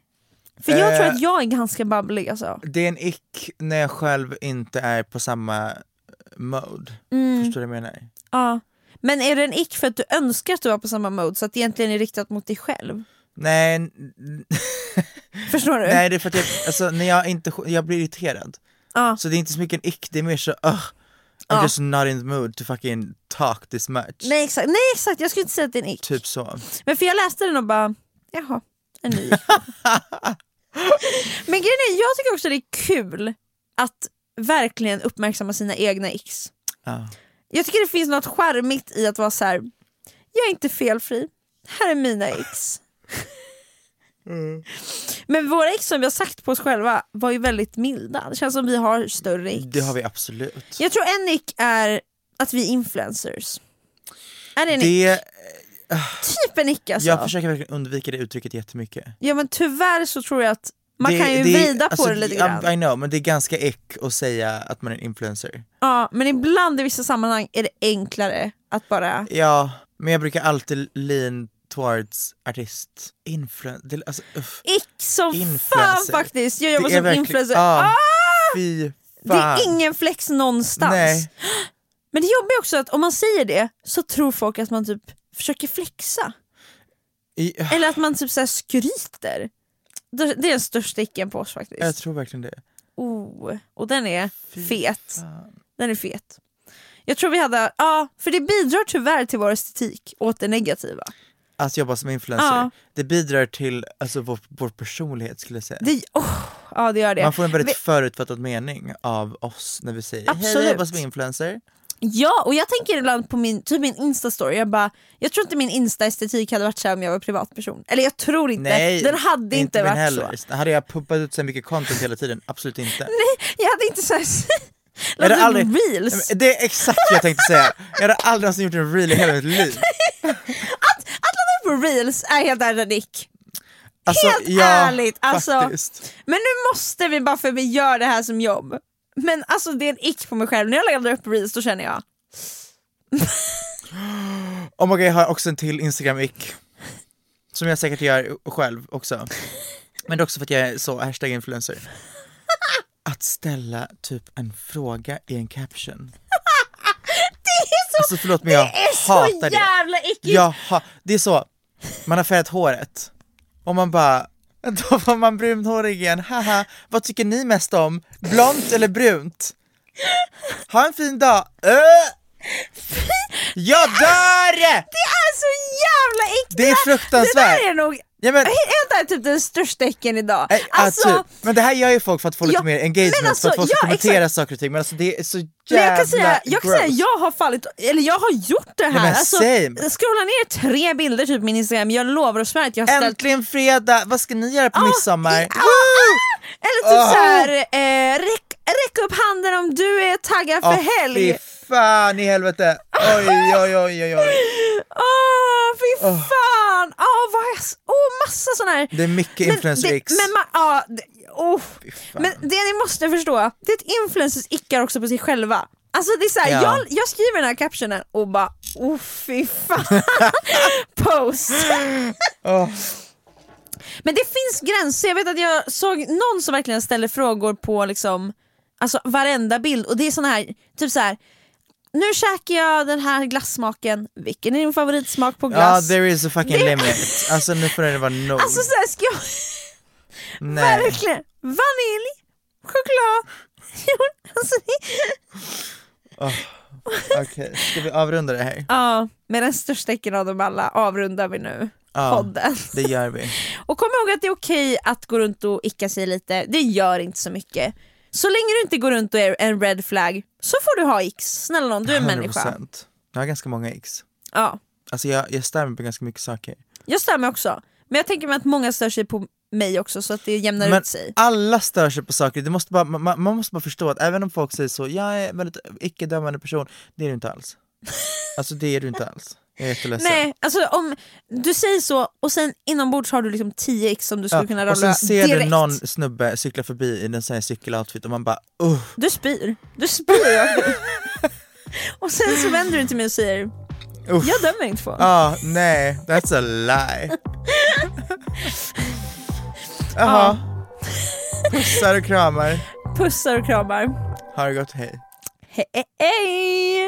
För jag tror
Eh.
att jag är ganska babblig alltså.
Det är en ick när jag själv inte är på samma eh, mode.
Mm.
Förstår du vad jag menar?
Ja. Men är det en ick för att du önskar att du var på samma mode så att det egentligen är riktat mot dig själv?
Nej, *laughs*
Förstår du?
nej det är för att jag, alltså, när jag inte, jag blir irriterad.
Ja.
Så det är inte så mycket en ick, det är mer så uh, I'm just not in the mood to fucking talk this much.
Nej exakt, nej exakt, jag skulle inte säga att det är en ick.
Typ så.
Men för jag läste den och bara, jaha, en ny. *laughs* Men grejen är, jag tycker också det är kul att verkligen uppmärksamma sina egna icks.
Ja.
Jag tycker det finns något charmigt i att vara så här. jag är inte felfri, här är mina icks. *laughs* Men våra icks som vi har sagt på oss själva var ju väldigt milda, det känns som vi har större icks.
Det har vi absolut.
Jag tror en ick är att vi är influencers. Är det en?
Det,
Typ en ick alltså.
jag försöker verkligen undvika det uttrycket jättemycket.
Ja men tyvärr så tror jag att man
det,
kan ju
det,
vrida
alltså,
på det lite grann.
I know, men det är ganska ick att säga att man är en influencer.
Ja, men ibland i vissa sammanhang är det enklare att bara...
Ja, men jag brukar alltid lean towards artist, influencer, alltså.
Ick som fan
Influencer.
faktiskt! Jag jobbar som influencer. Ah!
Fy
Det
fan.
är ingen flex någonstans.
Nej.
Men det jobbar också att om man säger det så tror folk att man typ försöker flexa.
I,
Eller att man typ så skryter. Det det är den största icken på oss faktiskt.
jag tror verkligen det.
Oh, och den är
Fy
fet.
fan.
Den är fet. Jag tror vi hade, ja för det bidrar tyvärr till vår estetik åt det negativa.
Att jobba som influencer,
Ja.
det bidrar till alltså, vår, vår personlighet skulle jag säga.
Det, oh, ja det gör det.
Man får en väldigt
Vi-
förutfattad mening av oss när vi säger hej
Absolut.
jag jobbar som influencer.
Ja och jag tänker ibland på min, typ min instastory, jag bara, jag tror inte min insta-estetik hade varit så här om jag var privatperson. Eller jag tror inte,
Nej,
den hade inte,
min
varit
heller.
så.
Hade jag pumpat ut så mycket content hela tiden? Absolut inte. *laughs*
Jag hade inte så här, du
aldrig,
reels?
det är exakt vad jag tänkte säga. Jag hade aldrig någonsin gjort en reel i hela mitt liv. *laughs*
Upp reels är helt ärligt Nick.
Alltså,
Helt
ja,
ärligt, alltså.
faktiskt.
Men nu måste vi bara för vi gör det här som jobb. Men alltså det är en ick på mig själv, när jag laddar upp reels då känner jag *gasps*
Oh my God, jag har också en till Instagram-ick. Som jag säkert gör själv också. Men det är också för att jag är så hashtag influencer. *laughs* Att ställa typ en fråga i en caption. *laughs*
det är så,
Alltså förlåt men jag
det är så
det.
jävla
ha, det är så, man har färgat håret och man bara då var man brunhårig igen, haha, vad tycker ni mest om? Blont eller brunt? Ha en fin dag! Äh! Jag dör!
Det är så jävla äckligt!
Det är fruktansvärt.
Det där är nog
Ja, men,
helt ärligt typ den största äcken idag.
äh,
Alltså,
ah, typ. Men det här gör ju folk för att få lite
Ja,
mer
men
engagement,
alltså,
för att folk ska
ja,
kommentera
exakt.
saker och ting, men alltså det är så jävla
men jag kan säga, jag kan
gross.
säga jag har fallit, eller jag har gjort det här.
men
alltså,
same.
scrolla ner tre bilder typ min instagram, jag lovar och svär att jag har ställt
Äntligen fredag, vad ska ni göra på midsommar?
ja.
Woo!
Eller typ
Ah.
såhär, eh, räck, räck upp handen om du är taggad för
Åh,
helg.
Fy fan i helvete! Oj oj oj oj oj.
Åh fy fan! Åh vad jag, åh massa sådana här.
Det är mycket
Men
influencer
det-
icks.
Men, man, ja, oh. men det ni måste förstå, det är att influencers ickar också på sig själva. Alltså det är såhär,
Ja.
jag, jag skriver den här captionen och bara oh fy fan, *laughs* post.
Åh.
Men det finns gränser, jag vet att jag såg någon som verkligen ställer frågor på liksom, alltså varenda bild och det är sån här, typ så här. Nu käkar jag den här glassmaken, vilken är din favoritsmak på
Ja,
glass?
there is a fucking
Det-
limit. Alltså nu får det vara *laughs* nog.
Alltså såhär, ska jag
Nej.
verkligen, vanilj, choklad, *laughs* alltså,
Okej, ska vi avrunda det här?
Ja, med den största äcken av dem alla avrundar vi nu
Ja,
podden.
det gör vi. *laughs*
Och kom ihåg att det är okej att gå runt och icka sig lite, det gör inte så mycket. Så länge du inte går runt och är en red flag så får du ha x, snälla nån, du är en människa.
100%. Jag har ganska många ex.
Ja,
Alltså jag, jag stör mig på ganska mycket saker.
jag stör mig också. Men jag tänker mig att många stör sig på mig också så att det jämnar
Men
ut sig.
alla stör sig på saker, det måste bara, man, man måste bara förstå att även om folk säger så, jag är en väldigt icke-dömande person, det är du inte alls. *laughs* Alltså det är du inte alls. Jag är jätteledsen.
Nej, alltså om du säger så och sen inombords har du liksom 10 x som du skulle kunna
och sen ser
direkt.
du någon snubbe cykla förbi i en sån här cykeloutfit och man bara uh,
Du spyr, du spyr rakt *laughs* ut. Och sen så vänder du till mig och säger
uff.
Jag dömer inte på
Ah, nej, that's a lie. *laughs* Jaha. Pussar och kramar.
Pussar och kramar.
Ha det gott,
hej. Hej!